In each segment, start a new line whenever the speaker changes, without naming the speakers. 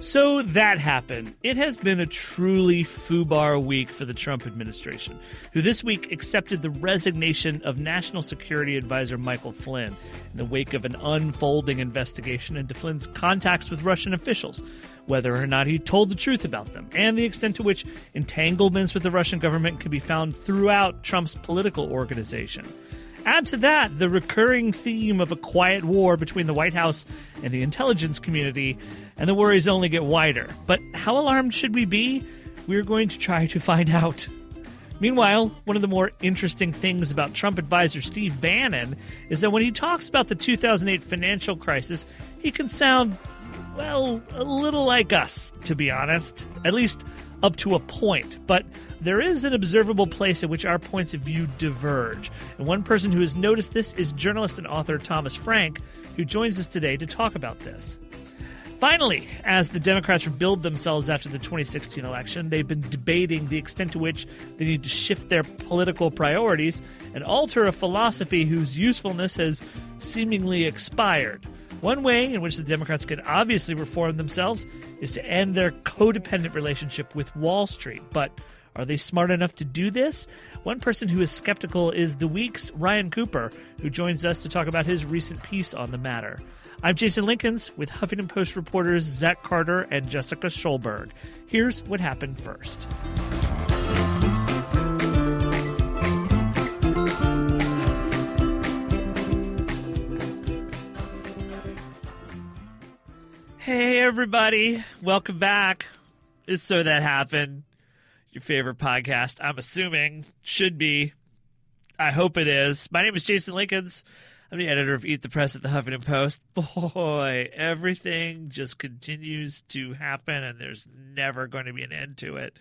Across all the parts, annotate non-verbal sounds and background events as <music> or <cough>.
So that happened. It has been a truly foobar week for the Trump administration, who this week accepted the resignation of National Security Advisor Michael Flynn in the wake of an unfolding investigation into Flynn's contacts with Russian officials, whether or not he told the truth about them, and the extent to which entanglements with the Russian government can be found throughout Trump's political organization. Add to that the recurring theme of a quiet war between the White House and the intelligence community, and the worries only get wider. But how alarmed should we be? We're going to try to find out. Meanwhile, one of the more interesting things about Trump advisor Steve Bannon is that when he talks about the 2008 financial crisis, he can sound, well, a little like us, to be honest. At least up to a point. But there is an observable place at which our points of view diverge. And one person who has noticed this is journalist and author Thomas Frank, who joins us today to talk about this. Finally, as the Democrats rebuild themselves after the 2016 election, they've been debating the extent to which they need to shift their political priorities and alter a philosophy whose usefulness has seemingly expired. One way in which the Democrats can obviously reform themselves is to end their codependent relationship with Wall Street. But are they smart enough to do this? One person who is skeptical is The Week's Ryan Cooper, who joins us to talk about his recent piece on the matter. I'm Jason Linkins with Huffington Post reporters Zach Carter and Jessica Schulberg. Here's what happened first. Hey, everybody. Welcome back. It's So That Happened, your favorite podcast. I'm assuming should be. I hope it is. My name is Jason Linkins. I'm the editor of Eat the Press at the Huffington Post. <laughs> Boy, everything just continues to happen, and there's never going to be an end to it.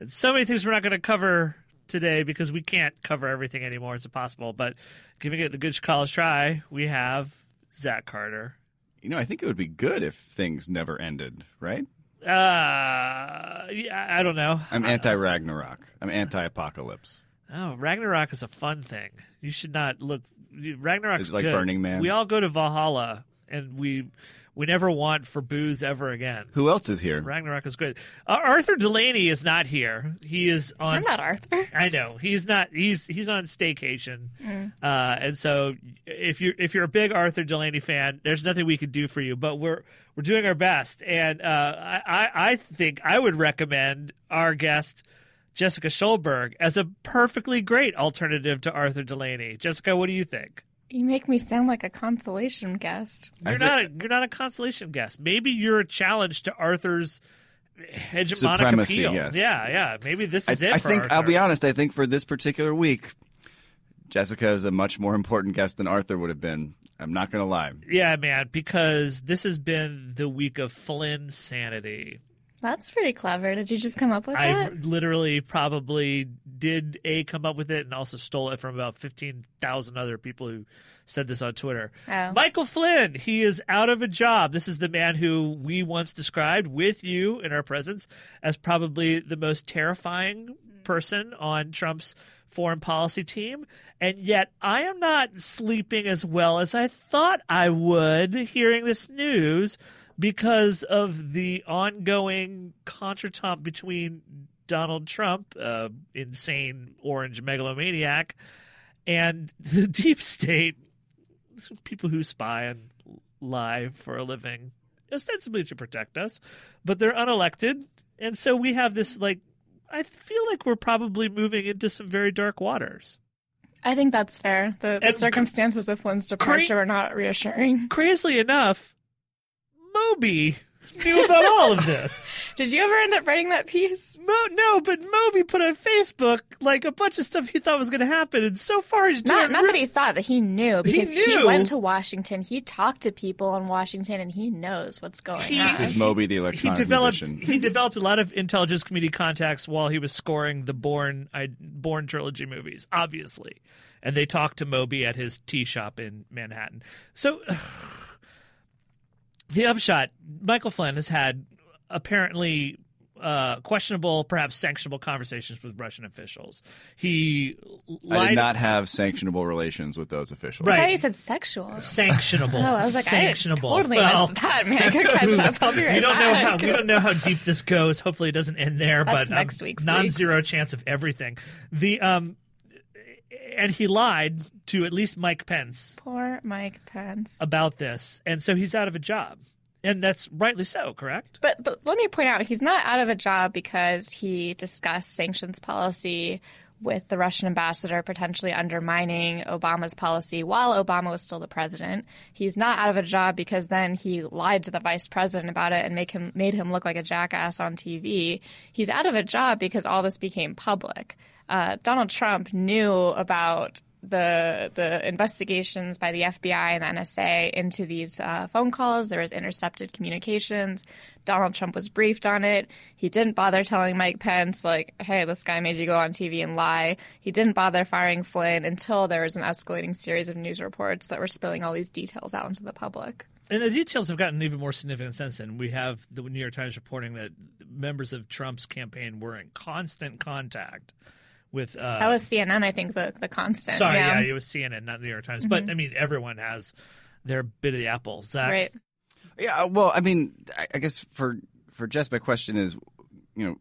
And so many things we're not going to cover today because we can't cover everything anymore. It's impossible. But giving it the good college try, we have Zach Carter.
You know, I think it would be good if things never ended, right?
Uh, yeah, I don't know.
I'm anti Ragnarok. I'm anti apocalypse.
Oh, Ragnarok is a fun thing. You should not look. Ragnarok
Is like
good.
Burning Man?
We all go to Valhalla, and we we never want for booze ever again.
Who else is here?
Ragnarok is good. Uh, Arthur Delaney is not here. He is on.
I'm not Arthur.
I know he's not. He's he's on staycation,
Mm.
uh, and so if you're if you're a big Arthur Delaney fan, there's nothing we could do for you. But we're we're doing our best, and uh, I I I think I would recommend our guest. Jessica Schulberg as a perfectly great alternative to Arthur Delaney. Jessica, what do you think?
You make me sound like a consolation guest.
You're not a, you're not a consolation guest. Maybe you're a challenge to Arthur's hegemonic
Supremacy,
appeal.
yes.
Yeah, yeah. Maybe this
I,
is it.
I
for
think I'll be honest. I think for this particular week, Jessica is a much more important guest than Arthur would have been. I'm not going to lie.
Yeah, man, because this has been the week of Flynn sanity.
That's pretty clever. Did you just come up with
I
that?
I literally probably did a come up with it and also stole it from about fifteen thousand other people who said this on Twitter.
Oh.
Michael Flynn, he is out of a job. This is the man who we once described with you in our presence as probably the most terrifying person on Trump's foreign policy team. And yet I am not sleeping as well as I thought I would hearing this news because of the ongoing contretemps between Donald Trump, uh, insane orange megalomaniac, and <laughs> the deep state, people who spy and lie for a living, ostensibly to protect us, but they're unelected. And so we have this, like, I feel like we're probably moving into some very dark waters.
I think that's fair. The, the circumstances of Flynn's departure are not reassuring.
Crazily enough, Moby knew about all of this. <laughs>
Did you ever end up writing that piece?
Mo, no, but Moby put on Facebook like a bunch of stuff he thought was going to happen, and so far he's doing
Not, not that he thought that he knew because he,
knew.
went to Washington. He talked to people in Washington, and he knows what's going
He-
on.
This is Moby the
he
electronic
developed
musician.
he developed a lot of intelligence community contacts while he was scoring the Bourne I, Bourne trilogy movies, obviously, and they talked to Moby at his tea shop in Manhattan. So <sighs> <sighs> <sighs> the upshot: Michael Flynn has had apparently. Uh, questionable, perhaps sanctionable conversations with Russian officials. He
I did not have sanctionable relations with those officials.
I
Right.
thought you said sexual.
sanctionable. <laughs>
Oh, I was like,
sanctionable.
I totally
Well,
missed that, man. I could catch up. I'll be <laughs> right
we don't know how we don't know how deep this goes. Hopefully, it doesn't end there.
That's
but
next
um,
week's
non-zero chance of everything. The um, and he lied to at least Mike Pence
Poor Mike Pence.
about this, and so he's out of a job, and that's rightly so. Correct.
But but let me point out, he's not out of a job because he discussed sanctions policy with the Russian ambassador potentially undermining Obama's policy while Obama was still the president. He's not out of a job because then he lied to the vice president about it and make him made him look like a jackass on TV. He's out of a job because all this became public. Uh, Donald Trump knew about the the investigations by the FBI and the NSA into these uh, phone calls. There was intercepted communications. Donald Trump was briefed on it. He didn't bother telling Mike Pence like, "Hey, this guy made you go on TV and lie." He didn't bother firing Flynn until there was an escalating series of news reports that were spilling all these details out into the public.
And the details have gotten even more significant since then. We have the New York Times reporting that members of Trump's campaign were in constant contact with. Uh,
That was CNN, I think, the the constant.
sorry,
yeah,
yeah. it was CNN, not the New York Times. But I mean, everyone has their bit of the apple. Zach,
right.
Yeah, well, I mean, I, I guess for for Jess, my question is, you know,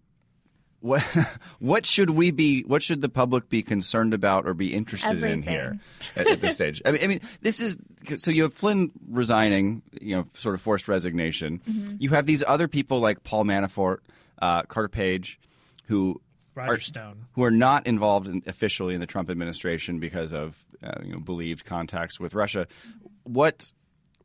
what <laughs> what should we be? What should the public be concerned about or be interested in here at, at this stage? I mean, I mean, this is so you have Flynn resigning, you know, sort of forced resignation. You have these other people like Paul Manafort, uh, Carter Page, who
Roger
are,
Stone.
who are not involved in, officially in the Trump administration because of uh, you know believed contacts with Russia. What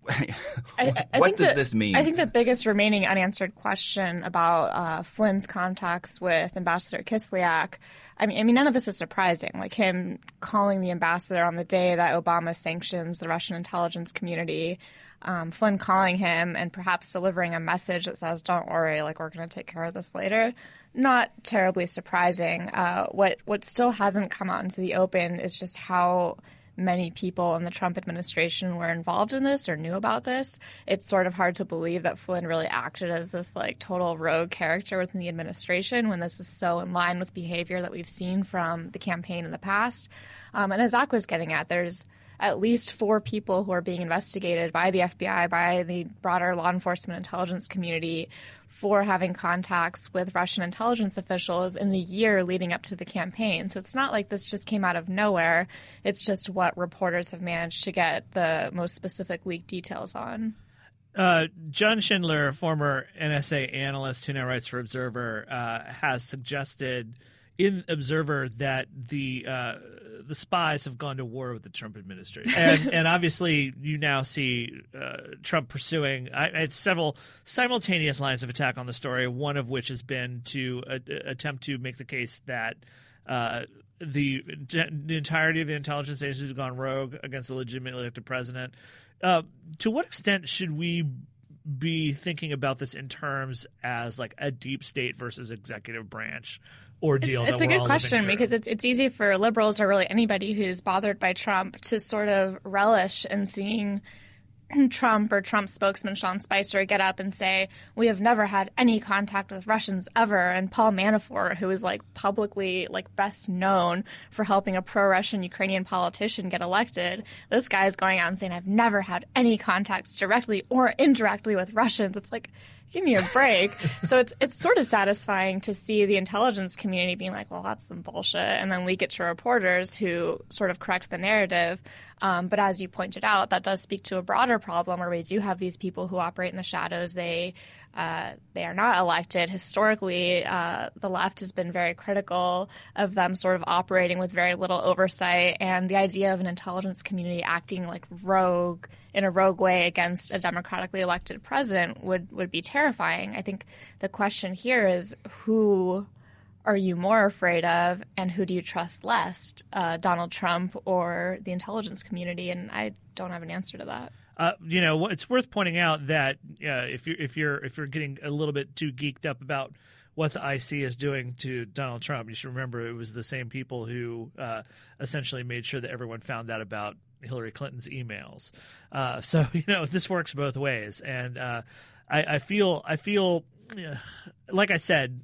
I- I
what does
that-
this mean?
I think the biggest remaining unanswered question about uh, Flynn's contacts with Ambassador Kislyak, I mean, I mean, none of this is surprising. Like him calling the ambassador on the day that Obama sanctions the Russian intelligence community, um, Flynn calling him and perhaps delivering a message that says, "Don't worry, like we're going to take care of this later." Not terribly surprising. Uh, what what still hasn't come out into the open is just how many people in the Trump administration were involved in this or knew about this. It's sort of hard to believe that Flynn really acted as this like total rogue character within the administration when this is so in line with behavior that we've seen from the campaign in the past. Um, and as Zach was getting at, there's at least four people who are being investigated by the FBI, by the broader law enforcement intelligence community for having contacts with Russian intelligence officials in the year leading up to the campaign. So it's not like this just came out of nowhere. It's just what reporters have managed to get the most specific leaked details on.
Uh, John Schindler, former NSA analyst who now writes for Observer, uh, has suggested in Observer that the uh, the spies have gone to war with the Trump administration, and, <laughs> and obviously you now see uh, Trump pursuing I, I, several simultaneous lines of attack on the story. One of which has been to uh, attempt to make the case that. Uh, the, the entirety of the intelligence agencies have gone rogue against a legitimately elected president. Uh, to what extent should we be thinking about this in terms as like a deep state versus executive branch ordeal?
It's
that
a good question because it's it's easy for liberals or really anybody who's bothered by Trump to sort of relish in seeing <clears throat> Trump or Trump spokesman Sean Spicer get up and say, We have never had any contact with Russians ever. And Paul Manafort, who is like publicly like best known for helping a pro Russian Ukrainian politician get elected, this guy is going out and saying, I've never had any contacts directly or indirectly with Russians. It's like give me a break. <laughs> so it's it's sort of satisfying to see the intelligence community being like, well, that's some bullshit, and then leak it to reporters who sort of correct the narrative. Um, but as you pointed out, that does speak to a broader problem where we do have these people who operate in the shadows. They uh, they are not elected. Historically, uh, the left has been very critical of them sort of operating with very little oversight, and the idea of an intelligence community acting like rogue in a rogue way against a democratically elected president would would be terrifying. I think the question here is who are you more afraid of, and who do you trust less, uh, Donald Trump or the intelligence community? And I don't have an answer to that.
Uh, you know, it's worth pointing out that uh, if you're if you're if you're getting a little bit too geeked up about what the IC is doing to Donald Trump, you should remember it was the same people who uh, essentially made sure that everyone found out about Hillary Clinton's emails. Uh, so <laughs> you know, this works both ways, and uh, I, I, feel I feel like I said,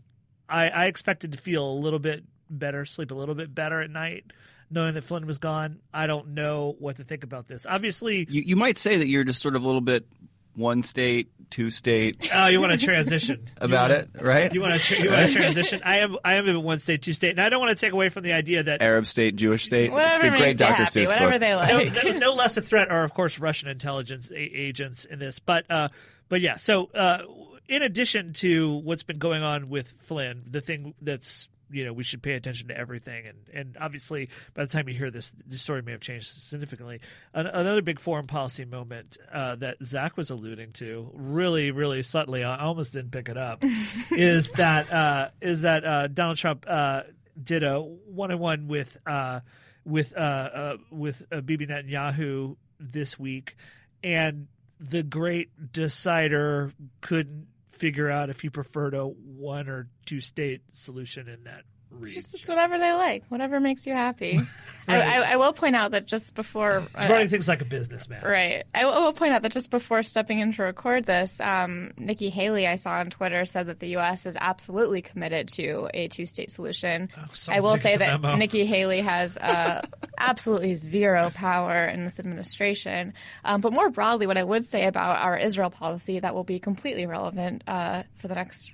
I, I expected to feel a little bit better, sleep a little bit better at night knowing that Flynn was gone. I don't know what to think about this. Obviously,
you, you might say that you're just sort of a little bit one state, two state. <laughs>
Oh, you want to transition <laughs>
about
wanna,
it, right?
You want to tra- you want to transition. I am I am in one state, two state, and I don't want to take away from the idea that
Arab state, Jewish state.
Whatever
it's a great Dr.
happy,
Seuss
whatever
book.
they like.
no, no, <laughs> less a threat are of course Russian intelligence a- agents in this, but uh, but yeah. So uh, in addition to what's been going on with Flynn, the thing that's you know we should pay attention to everything. And and obviously by the time you hear this the story may have changed significantly. An- another big foreign policy moment uh, that zach was alluding to really really subtly i almost didn't pick it up <laughs> is that uh, is that uh, donald trump uh, did a one-on-one with uh, with uh, uh, with uh, bibi netanyahu this week. And the great decider couldn't figure out if you preferred a one or two state solution in that
It's just it's whatever they like, whatever makes you happy. <laughs> I,
Right.
I, I will point out that just before,
He's running things like a businessman.
right, I will, I will point out that just before stepping in to record this, um, Nikki Haley, I saw on Twitter, said that the U.S. is absolutely committed to a two-state solution.
Oh,
I will say that
memo.
Nikki Haley has uh, <laughs> absolutely zero power in this administration. Um, but more broadly, what I would say about our Israel policy that will be completely relevant uh, for the next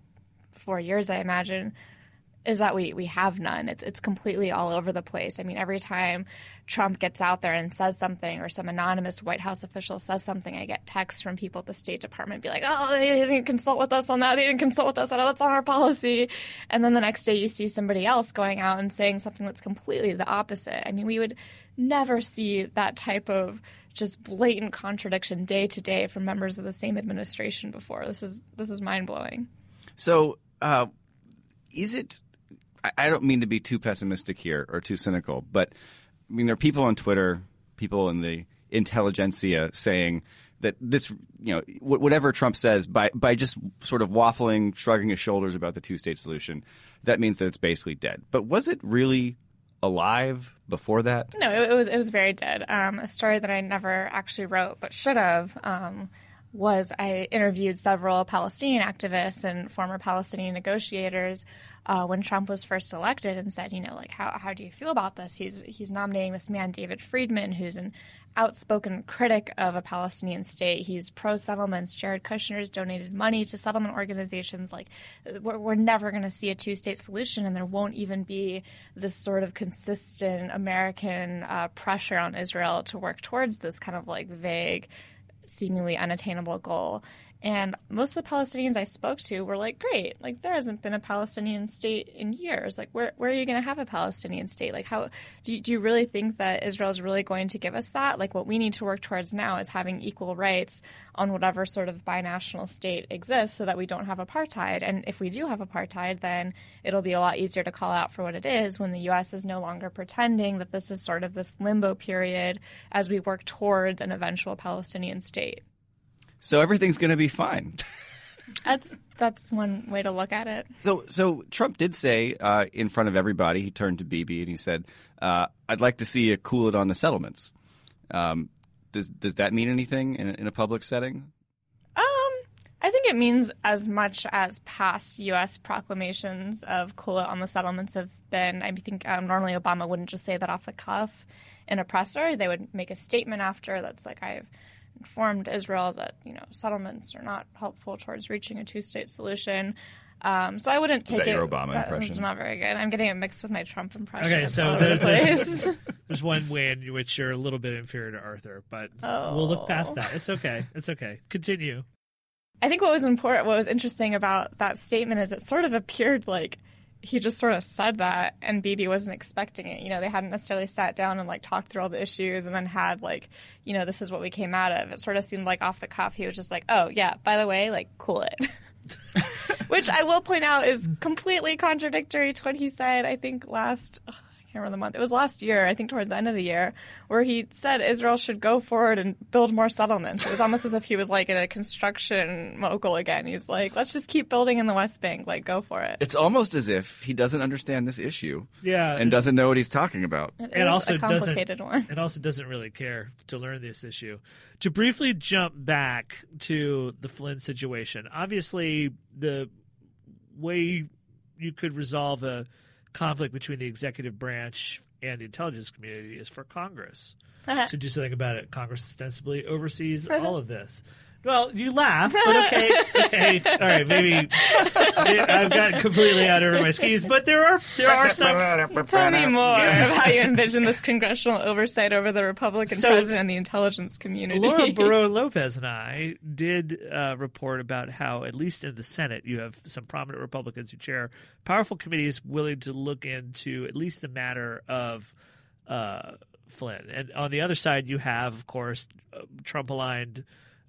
four years, I imagine, is that we we have none. It's it's completely all over the place. I mean, every time Trump gets out there and says something, or some anonymous White House official says something, I get texts from people at the State Department be like, "Oh, they didn't consult with us on that. They didn't consult with us on that. That's on our policy." And then the next day, you see somebody else going out and saying something that's completely the opposite. I mean, we would never see that type of just blatant contradiction day to day from members of the same administration before. This is this is mind blowing.
So, uh, is it? I, don't mean to be too pessimistic here or too cynical, but I mean there are people on Twitter, people in the intelligentsia saying that this, you know, whatever Trump says, by by just sort of waffling, shrugging his shoulders about the two-state solution, that means that it's basically dead. But was it really alive before that?
No, it, it was it was very dead. Um, a story that I never actually wrote but should have um, was I interviewed several Palestinian activists and former Palestinian negotiators uh, when Trump was first elected and said, you know, like how how do you feel about this? He's he's nominating this man David Friedman, who's an outspoken critic of a Palestinian state. He's pro settlements. Jared Kushner's donated money to settlement organizations. Like, we're, we're never going to see a two state solution, and there won't even be this sort of consistent American uh, pressure on Israel to work towards this kind of like vague, seemingly unattainable goal. And most of the Palestinians I spoke to were like, great, like there hasn't been a Palestinian state in years. Like, where, where are you going to have a Palestinian state? Like, how do you, do you really think that Israel is really going to give us that? Like, what we need to work towards now is having equal rights on whatever sort of binational state exists so that we don't have apartheid. And if we do have apartheid, then it'll be a lot easier to call out for what it is when the U.S. is no longer pretending that this is sort of this limbo period as we work towards an eventual Palestinian state.
So everything's going to be fine.
That's that's one way to look at it.
So, so Trump did say uh, in front of everybody, he turned to Bibi and he said, uh, "I'd like to see you cool it on the settlements." Um, does does that mean anything in, a- in a public setting?
Um, I think it means as much as past U.S. proclamations of cool it on the settlements have been. I think um, normally Obama wouldn't just say that off the cuff in a presser. They would make a statement after that's like, I've informed Israel that you know settlements are not helpful towards reaching a two-state solution. Um, so I wouldn't take
that
it.
your Obama
that was
impression?
not very good. I'm getting it mixed with my Trump impression.
Okay,
It's
so there,
the
there's, <laughs> there's one way in which you're a little bit inferior to Arthur, but we'll look past that. It's okay. It's okay. Continue.
I think what was important, what was interesting about that statement is it sort of appeared like he just sort of said that and Bibi wasn't expecting it. You know, they hadn't necessarily sat down and like talked through all the issues and then had like, you know, this is what we came out of. It sort of seemed like off the cuff. He was just like, oh, yeah, by the way, like, cool it. <laughs> Which I will point out is completely contradictory to what he said, I think, last. Ugh, I can't remember the month. It was last year, I think towards the end of the year, where he said Israel should go forward and build more settlements. It was almost as if he was like in a construction mogul again. He's like, let's just keep building in the West Bank. Like, go for it.
It's almost as if he doesn't understand this issue
Yeah,
and doesn't know what he's talking about.
It
and also
a complicated
doesn't
one.
it also doesn't really care to learn this issue. To briefly jump back to the Flynn situation, obviously the way you could resolve a conflict between the executive branch and the intelligence community is for Congress <laughs> to do something about it. Congress ostensibly oversees <laughs> all of this. Well, you laugh, but okay, okay, all right. Maybe I've gotten completely out over my skis, but there are there are some
Tell me more of how you envision this congressional oversight over the Republican
So-
president and the intelligence community.
Laura <laughs> Barrow Lopez and I did uh, report about how, at least in the Senate, you have some prominent Republicans who chair powerful committees willing to look into at least the matter of uh, Flynn. And on the other side, you have, of course, uh, Trump aligned.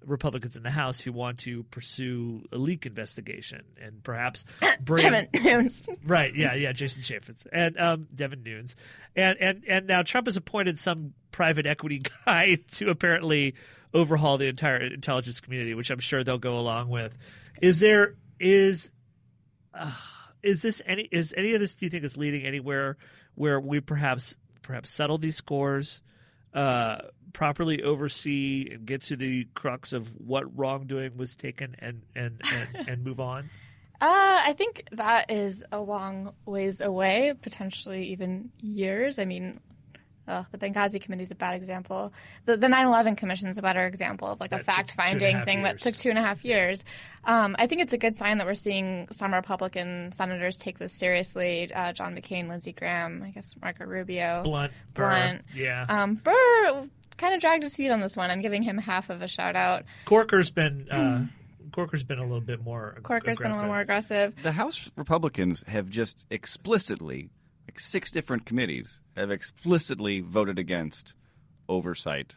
Republicans in the House who want to pursue a leak investigation and perhaps <coughs> bring
Kevin Nunes.
Right. Yeah. Yeah. Jason Chaffetz and um, Devin Nunes, and and and now Trump has appointed some private equity <laughs> guy to apparently overhaul the entire intelligence community, which I'm sure they'll go along with. Is there is uh, is this any is any of this? Do you think is leading anywhere where we perhaps perhaps settle these scores? Uh, properly oversee and get to the crux of what wrongdoing was taken and and and, <laughs> and move on
Uh, I think that is a long ways away, potentially even years. I mean, uh, the Benghazi committee is a bad example. The, the 9/11 commission is a better example of like
That
a
took two and a
fact-finding thing that took two and a half years. Um, I think it's a good sign that we're seeing some Republican senators take this seriously. Uh, John McCain, Lindsey Graham, I guess Marco Rubio.
blunt Burr. Yeah
Um, Burr kind of dragged his feet on this one. I'm giving him half of a shout out.
Corker's been uh, Corker's been a little bit more. ag-
Corker's been a little
aggressive.
more aggressive.
The House Republicans have just explicitly, like six different committees, have explicitly voted against oversight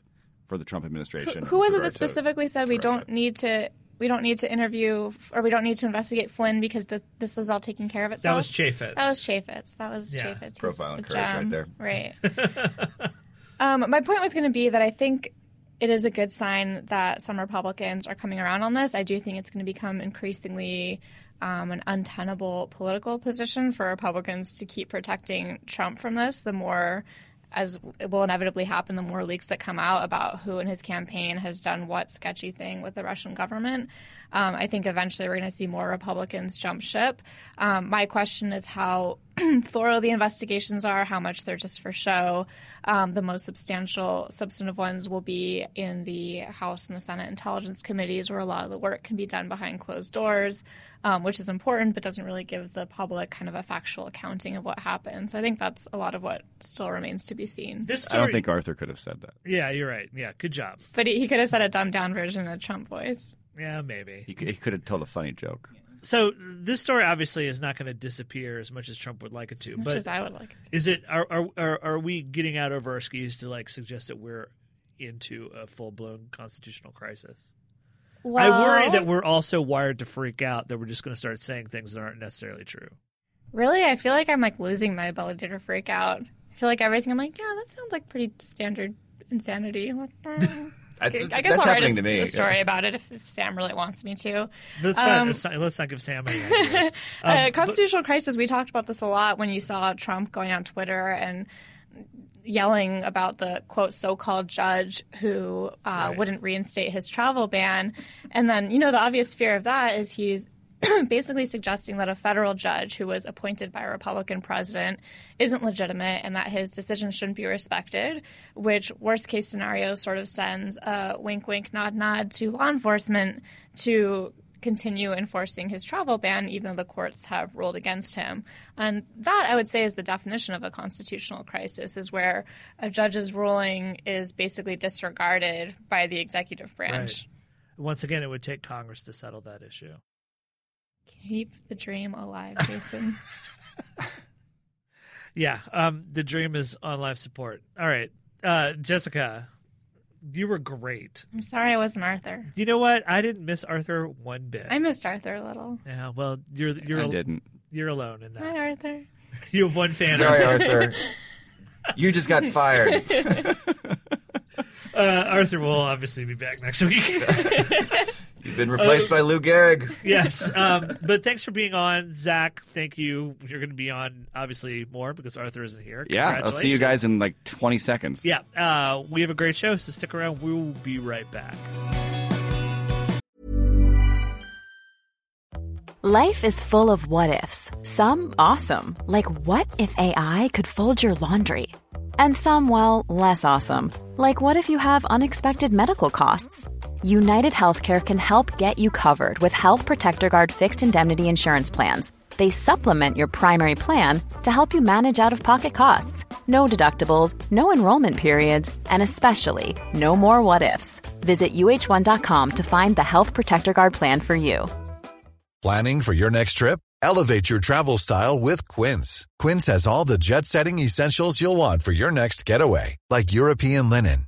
for the Trump administration.
Who was it that
regard to-
specifically said we don't
Russia.
need to we don't need to interview or we don't need to investigate Flynn because the, this is all taking care of itself.
That was Chaffetz.
That was Chaffetz. That was
Yeah,
Chaffetz. He's
profile and courage right there.
Right. <laughs> um, my point was going to be that I think it is a good sign that some Republicans are coming around on this. I do think it's going to become increasingly um, an untenable political position for Republicans to keep protecting Trump from this. The more as it will inevitably happen, the more leaks that come out about who in his campaign has done what sketchy thing with the Russian government. Um, I think eventually we're going to see more Republicans jump ship. Um, my question is how <clears throat> thorough the investigations are, how much they're just for show. Um, the most substantial, substantive ones will be in the House and the Senate Intelligence Committees, where a lot of the work can be done behind closed doors, um, which is important, but doesn't really give the public kind of a factual accounting of what happened. So I think that's a lot of what still remains to be seen.
This
I don't think Arthur could have said that.
Yeah, you're right. Yeah, good job.
But he, he could have said a dumbed down version in a Trump voice.
Yeah, maybe.
He, could- he could have told a funny joke.
So this story obviously is not going to disappear as much as Trump would like it to.
Much
But
as I would like to
is it? Are, are are are we getting out over our skis to like suggest that we're into a full blown constitutional crisis? I worry that we're also wired to freak out that we're just going to start saying things that aren't necessarily true.
Really, I feel like I'm like losing my ability to freak out. I feel like everything. I'm like, yeah, that sounds like pretty standard insanity. Like. <laughs>
That's,
I
that's
guess I'll write a, a story about it if, if Sam really wants me to.
Let's not,
Um,
not let's not give Sam any <laughs> ideas. Um,
uh,
but-
constitutional crisis. We talked about this a lot when you saw Trump going on Twitter and yelling about the quote so-called judge who uh,
Right.
wouldn't reinstate his travel ban, and then you know the obvious fear of that is he's <clears throat> basically suggesting that a federal judge who was appointed by a Republican president isn't legitimate and that his decision shouldn't be respected, which worst case scenario sort of sends a wink wink nod nod to law enforcement to continue enforcing his travel ban even though the courts have ruled against him. And that I would say is the definition of a constitutional crisis is where a judge's ruling is basically disregarded by the executive branch.
Once again, it would take Congress to settle that issue.
Keep the dream alive, <laughs> Jason.
Yeah, um, the dream is on life support. All right, uh, Jessica, you were great.
I'm sorry I wasn't Arthur.
You know what? I didn't miss Arthur one bit.
I missed Arthur a little.
yeah, well, you're you're
I
al-
didn't.
you're alone in that.
Hi, Arthur. <laughs>
You have one fan.
Sorry, <laughs> Arthur. You just got fired. <laughs>
Uh, Arthur will obviously be back next week.
You've been replaced by Lou Gehrig.
yes, <laughs> um, but thanks for being on, Zach. Thank you. You're going to be on obviously more because Arthur isn't here.
Yeah, I'll see you guys in like 20 seconds.
Yeah, uh, we have a great show, so stick around. We will be right back.
Life is full of what ifs. Some awesome, like what if AI could fold your laundry? And some, well, less awesome, like what if you have unexpected medical costs? United Healthcare can help get you covered with Health Protector Guard fixed indemnity insurance plans. They supplement your primary plan to help you manage out of pocket costs. No deductibles, no enrollment periods, and especially no more what ifs. Visit uh1.com to find the Health Protector Guard plan for you.
Planning for your next trip? Elevate your travel style with Quince. Quince has all the jet setting essentials you'll want for your next getaway, like European linen,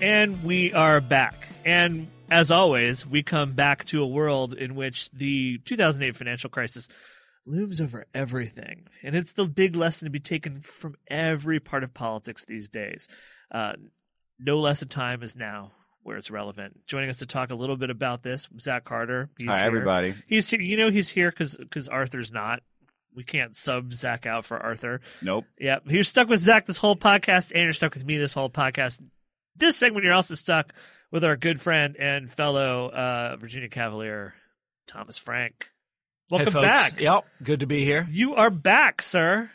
And we are back. And as always, we come back to a world in which the 2008 financial crisis looms over everything. And it's the big lesson to be taken from every part of politics these days. Uh, no less a time is now where it's relevant. Joining us to talk a little bit about this, Zach Carter. He's
Hi,
here.
everybody.
He's here. You know, he's here because Arthur's not. We can't sub Zach out for Arthur.
Nope.
Yeah, you're stuck with Zach this whole podcast, and you're stuck with me this whole podcast. This segment, you're also stuck with our good friend and fellow uh, Virginia Cavalier, Thomas Frank. Welcome
hey,
back.
Yep, good to be here.
You are back, sir.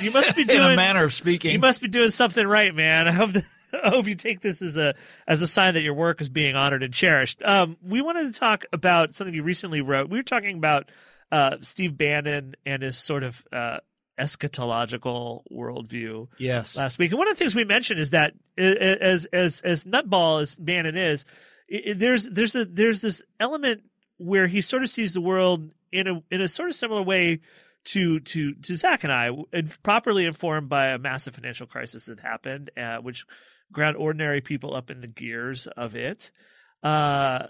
You must be doing <laughs>
In a manner of speaking.
You must be doing something right, man. I hope that, <laughs> I hope you take this as a as a sign that your work is being honored and cherished. Um, we wanted to talk about something you recently wrote. We were talking about uh, Steve Bannon and his sort of uh, eschatological worldview
yes.
last week. And one of the things we mentioned is that as as as nutball as Bannon is, there's there's a there's this element where he sort of sees the world in a in a sort of similar way to to to Zach and I, and properly informed by a massive financial crisis that happened, uh, which ground ordinary people up in the gears of it. Uh,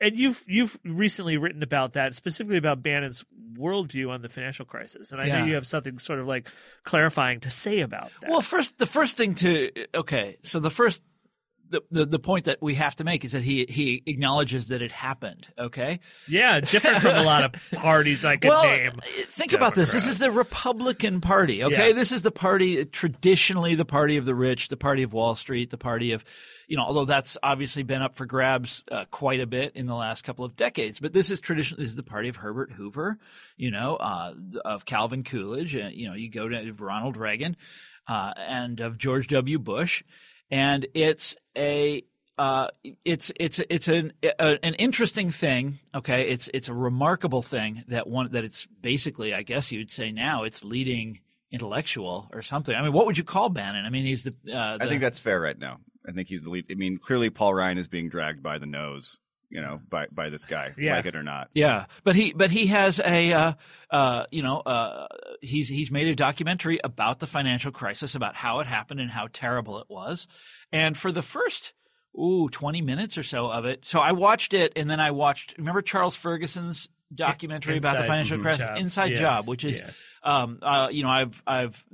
and you've you've recently written about that, specifically about Bannon's worldview on the financial crisis, and I know you have something sort of like clarifying to say about that.
Well, first, the first thing to okay, so the first. The, the the point that we have to make is that he he acknowledges that it happened. Okay,
yeah, different from a lot of <laughs> parties I could
well,
name.
think about this. This is the Republican Party. Okay,
Yeah.
this is the party traditionally the party of the rich, the party of Wall Street, the party of, you know, although that's obviously been up for grabs uh, quite a bit in the last couple of decades. But this is traditionally this is the party of Herbert Hoover, you know, uh, of Calvin Coolidge. Uh, you know, you go to Ronald Reagan, uh, and of George W. Bush, and it's a uh, it's it's it's an a, an interesting thing. Okay, it's it's a remarkable thing that one that it's basically, I guess you'd say now, it's leading intellectual or something. I mean, what would you call Bannon? I mean, he's the. Uh,
I think that's fair right now. I think he's the lead. I mean, clearly Paul Ryan is being dragged by the nose, you know, by by this guy,
Yeah.
like it or not.
Yeah, but he but he has a uh, uh, you know uh, he's he's made a documentary about the financial crisis, about how it happened and how terrible it was, and for the first ooh 20 minutes or so of it, so I watched it and then I watched remember Charles Ferguson's documentary about the financial crisis,
Job.
Inside
Yes.
Job, which is
Yeah.
um, uh, you know I've I've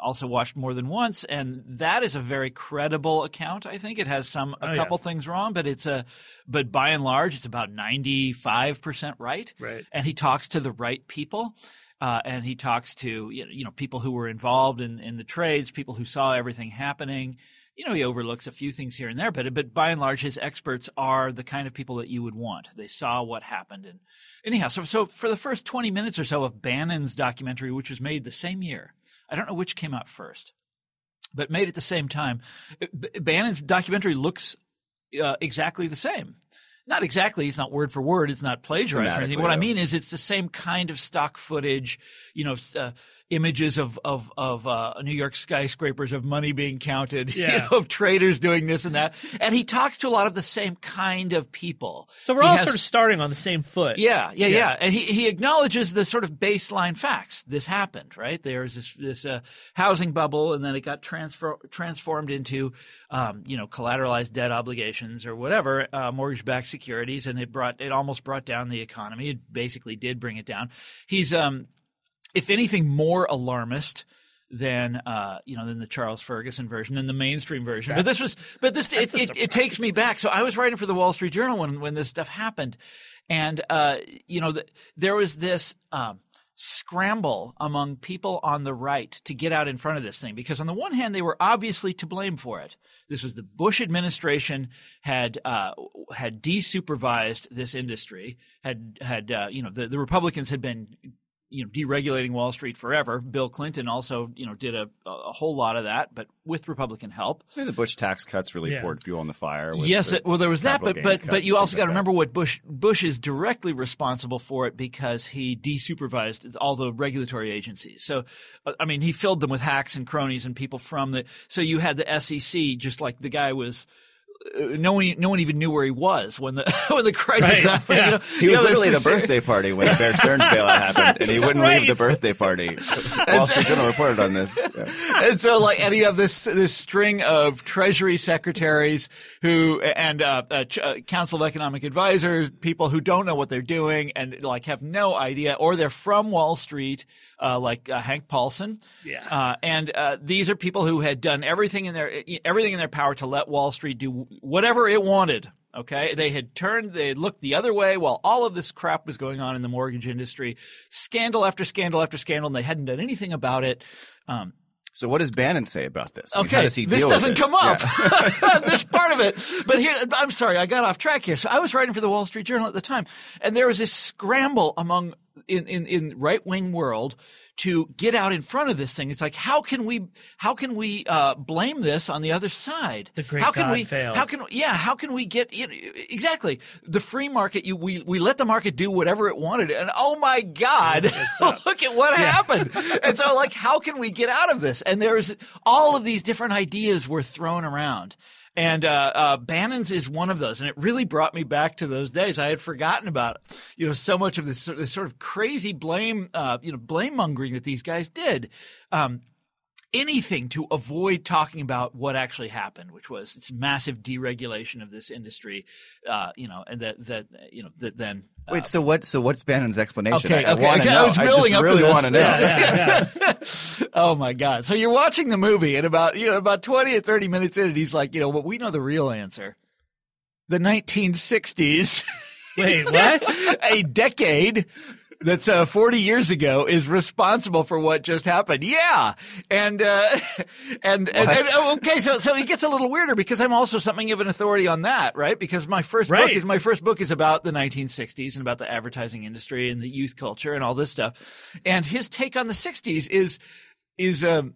also watched more than once, and that is a very credible account. I think it has some a
Oh, yeah.
couple things wrong, but it's a but by and large, it's about ninety five percent right.
Right.
And he talks to the right people. Uh, and he talks to you know, you know people who were involved in, in the trades, people who saw everything happening. You know, he overlooks a few things here and there, but but by and large, his experts are the kind of people that you would want. They saw what happened, and anyhow, so so for the first twenty minutes or so of Bannon's documentary, which was made the same year, I don't know which came out first, but made at the same time. Bannon's documentary looks uh, exactly the same. Not exactly. It's not word for word. It's not plagiarized or anything. What I mean is, it's the same kind of stock footage. You know, uh, images of of of uh, New York skyscrapers of money being counted, <laughs>
yeah.
you know, of traders doing this and that, and he talks to a lot of the same kind of people.
So we're
he
all
has,
sort of starting on the same foot.
Yeah, yeah, yeah, yeah, and he he acknowledges the sort of baseline facts. This happened, right? There's this this uh, housing bubble, and then it got transfer transformed into, um, you know, collateralized debt obligations or whatever, uh, mortgage-backed securities, and it brought it almost brought down the economy. It basically did bring it down. He's um if anything, more alarmist than uh, you know than the Charles Ferguson version than the mainstream version.
That's,
but this was but this it, it, it, takes me back. So I was writing for the Wall Street Journal when when this stuff happened, and uh, you know the, there was this. Um, scramble among people on the right to get out in front of this thing because on the one hand they were obviously to blame for it this was the bush administration had uh, had desupervised this industry had had uh, you know the, the republicans had been you know deregulating Wall Street forever. Bill Clinton also you know did a, a whole lot of that, but with Republican help.
Yeah, the Bush tax cuts really
Yeah.
poured fuel on the fire. with
yes,
the
it, well there was that, but but but you also got to
like
remember what Bush Bush is directly responsible for it because he desupervised all the regulatory agencies. So uh, I mean he filled them with hacks and cronies and people from the. So you had the SEC, just like the guy was. Uh, No one, no one even knew where he was when the <laughs> when the crisis
Right,
happened.
yeah.
You know,
He was
know,
literally at a birthday party when the Bear Stearns bailout <laughs> happened, and he wouldn't
right.
leave the birthday party. <laughs> Wall Street Journal reported on this. Yeah.
and so like and you have this this string of treasury secretaries who and uh, uh, Ch- uh, council of economic advisors people who don't know what they're doing and like have no idea or they're from wall street uh, like uh, hank paulson
Yeah.
uh, and uh, these are people who had done everything in their everything in their power to let wall street do whatever it wanted Okay, they had turned, they had looked the other way while all of this crap was going on in the mortgage industry, scandal after scandal after scandal, and they hadn't done anything about it. Um,
So what does Bannon say about this? I mean,
Okay,
how does he
this doesn't
this?
come up.
Yeah. <laughs> <laughs>
this part of it. But here, I'm sorry, I got off track here. So I was writing for the Wall Street Journal at the time, and there was this scramble among in in, in right wing world to get out in front of this thing. It's like how can we how can we uh, blame this on the other side?
The great
how can
God
we
failed.
how can yeah how can we get you know, exactly the free market? You we we let the market do whatever it wanted, and oh my God, <laughs> look at what happened. <laughs> and so like how can we get out of this? And there's all of these different ideas were thrown around. And uh, uh, Bannon's is one of those, and it really brought me back to those days. I had forgotten about, you know, so much of this, sort- this sort of crazy blame, uh, you know, blame mongering that these guys did. Um, anything to avoid talking about what actually happened, which was this massive deregulation of this industry, uh, you know, and that that you know that then. uh,
Wait, so what? So what's Bannon's explanation?
Okay,
I, I
okay,
wanna
okay, I
know.
was
I
building
just
up to
really
this.
want to know.
Yeah, <laughs> yeah.
oh my god! So you're watching the movie, and about you know about twenty or thirty minutes in, and he's like, you know, what we know the real answer. The 1960s,
Wait, what? <laughs>
a decade that's uh, 40 years ago is responsible for what just happened. Yeah. And, uh, <laughs> and, and, and oh, okay. So, so it gets a little weirder because I'm also something of an authority on that, right? Because my first book is, my first book is about the 1960s and about the advertising industry and the youth culture and all this stuff. And his take on the 60s is, is, um,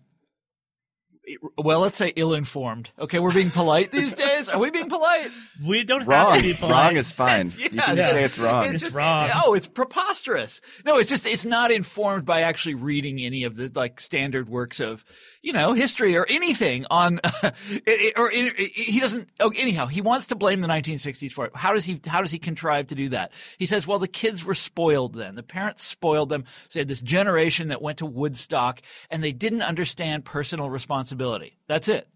well, let's say ill-informed. Okay, we're being polite these <laughs> days. Are we being polite?
We don't have
Wrong.
to be polite.
Wrong is fine. <laughs> you can
yeah.
say it's wrong.
It's
just,
wrong.
Oh, it's preposterous. No, it's just it's not informed by actually reading any of the like standard works of you know history or anything on. <laughs> it- or it- it- he doesn't. Oh, anyhow, he wants to blame the 1960s for it. How does he? How does he contrive to do that? He says, well, the kids were spoiled then. The parents spoiled them. So they had this generation that went to Woodstock and they didn't understand personal responsibility. That's it.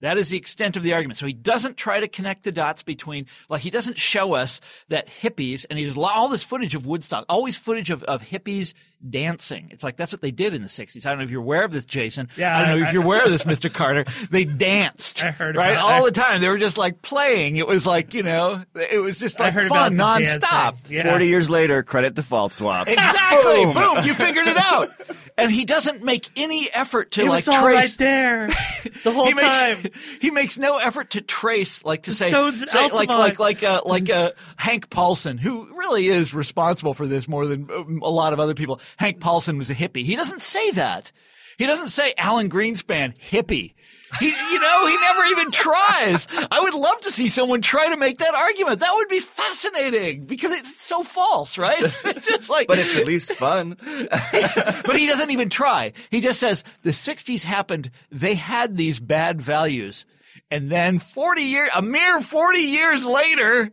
That is the extent of the argument. So he doesn't try to connect the dots between, like, he doesn't show us that hippies, and there's all this footage of Woodstock, always footage of, of hippies dancing. It's like that's what they did in the 60s. I don't know if you're aware of this, Jason.
Yeah,
I don't know
I-
if you're aware of this, Mr. Carter. They danced. <laughs>
I heard
Right?
about-
all
I-
the time. They were just like playing. It was like, you know, it was just like
heard
fun nonstop.
Yeah.
40 years later, credit default swaps.
Exactly.
Boom.
Boom. You figured it out. <laughs> And he doesn't make any effort to
It
like
was all
trace
right there <laughs> the whole
he
time.
makes, <laughs> he makes no effort to trace, like to
The
say,
Stones
say, like
Altamont.
like like uh, like uh, Hank Paulson, who really is responsible for this more than um, a lot of other people. Hank Paulson was a hippie. He doesn't say that. He doesn't say Alan Greenspan hippie. He, you know, he never even tries. I would love to see someone try to make that argument. That would be fascinating because it's so false, right? <laughs> It's just like,
But it's at least fun. <laughs>
but he doesn't even try. He just says the 60s happened. They had these bad values. And then 40 years, a mere 40 years later,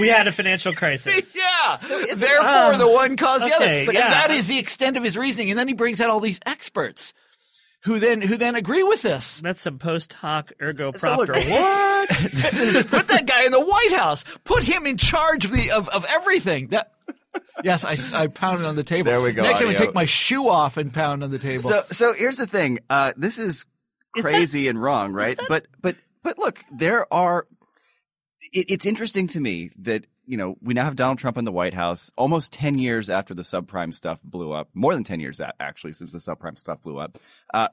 we had a financial crisis. <laughs>
yeah. So Therefore, the um, one caused the
okay,
other. But
yeah.
that is the extent of his reasoning. And then he brings out all these experts who then, who then agree with this.
That's some post hoc ergo
So look,
propter. <laughs>
what?
This is- put that guy in the White House. Put him in charge of the, of, of everything. That, yes, I, I pounded on the table.
There we go,
Next, I'm going to take my shoe off and pound on the table.
So, so here's the thing. Uh, this is
Is that-
crazy and wrong, right? But, but, but look, there are. It, it's interesting to me that you know we now have Donald Trump in the White House, almost ten years after the subprime stuff blew up. More than ten years, actually, since the subprime stuff blew up. Uh,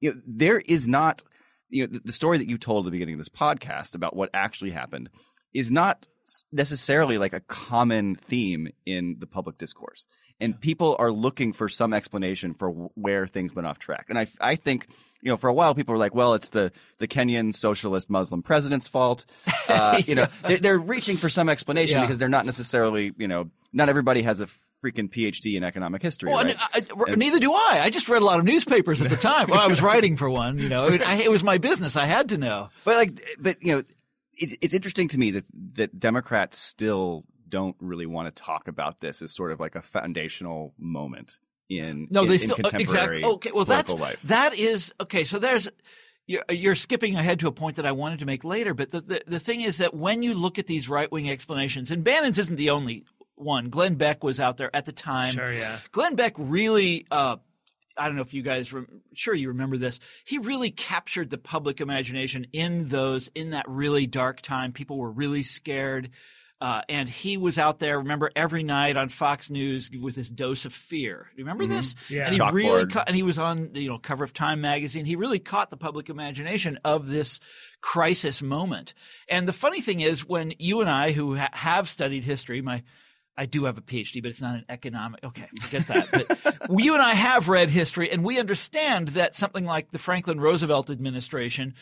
you know, there is not. You know, the, the story that you told at the beginning of this podcast about what actually happened is not necessarily like a common theme in the public discourse. And people are looking for some explanation for where things went off track. And I, I think, you know, for a while people were like, well, it's the, the Kenyan socialist Muslim president's fault. <laughs> Uh, You know, they're, they're reaching for some explanation
Yeah.
because they're not necessarily, you know, not everybody has a freaking PhD in economic history.
Well,
right?
and I- I- neither do I. I just read a lot of newspapers at the time. Well, I was writing for one. You know, it, I, it was my business. I had to know.
But like, but you know, it's it's interesting to me that that Democrats still don't really want to talk about this as sort of like a foundational moment in
No,
in,
they
in
still uh,
contemporary
exactly. Okay, well, that's
political life.
that is okay. So there's you're, you're skipping ahead to a point that I wanted to make later. But the, the the thing is that when you look at these right wing explanations, and Bannon's isn't the only one. Glenn Beck was out there at the time.
Sure, yeah.
Glenn Beck really. Uh, I don't know if you guys, rem- sure you remember this. He really captured the public imagination in those, in that really dark time. People were really scared. Uh, and he was out there, remember, every night on Fox News with this dose of fear. Do you remember this?
Yeah.
And he really ca- and he was on, you know, cover of Time magazine. He really caught the public imagination of this crisis moment. And the funny thing is, when you and I, who ha- have studied history, my I do have a PhD, but it's not an economic. Okay, forget that. But <laughs> you and I have read history, and we understand that something like the Franklin Roosevelt administration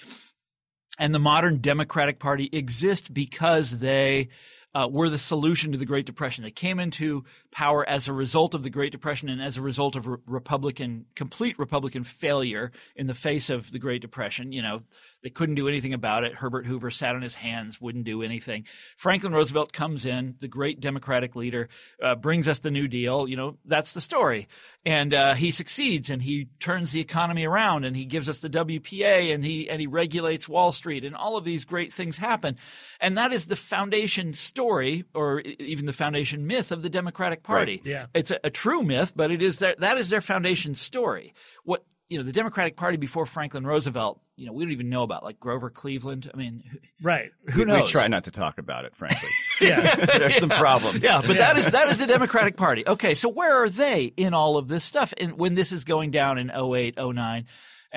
and the modern Democratic Party exist because they uh, were the solution to the Great Depression. They came into power as a result of the Great Depression and as a result of re- Republican, complete Republican failure in the face of the Great Depression. You know, they couldn't do anything about it. Herbert Hoover sat on his hands, wouldn't do anything. Franklin Roosevelt comes in, the great Democratic leader, uh, brings us the New Deal. You know, that's the story. And uh, he succeeds and he turns the economy around and he gives us the WPA and he and he regulates Wall Street and all of these great things happen. And that is the foundation story or e- even the foundation myth of the Democratic Party.
Yeah.
It's a, a true myth, but it is their, that is their foundation story. What you know, the Democratic Party before Franklin Roosevelt, you know, we don't even know about like Grover Cleveland. I mean, who-
Right.
who
we,
knows?
we try not to talk about it, frankly. <laughs>
Yeah. <laughs>
There's some problems.
Yeah, but that is that is the Democratic Party. Okay, so where are they in all of this stuff? And when this is going down in 08, 09,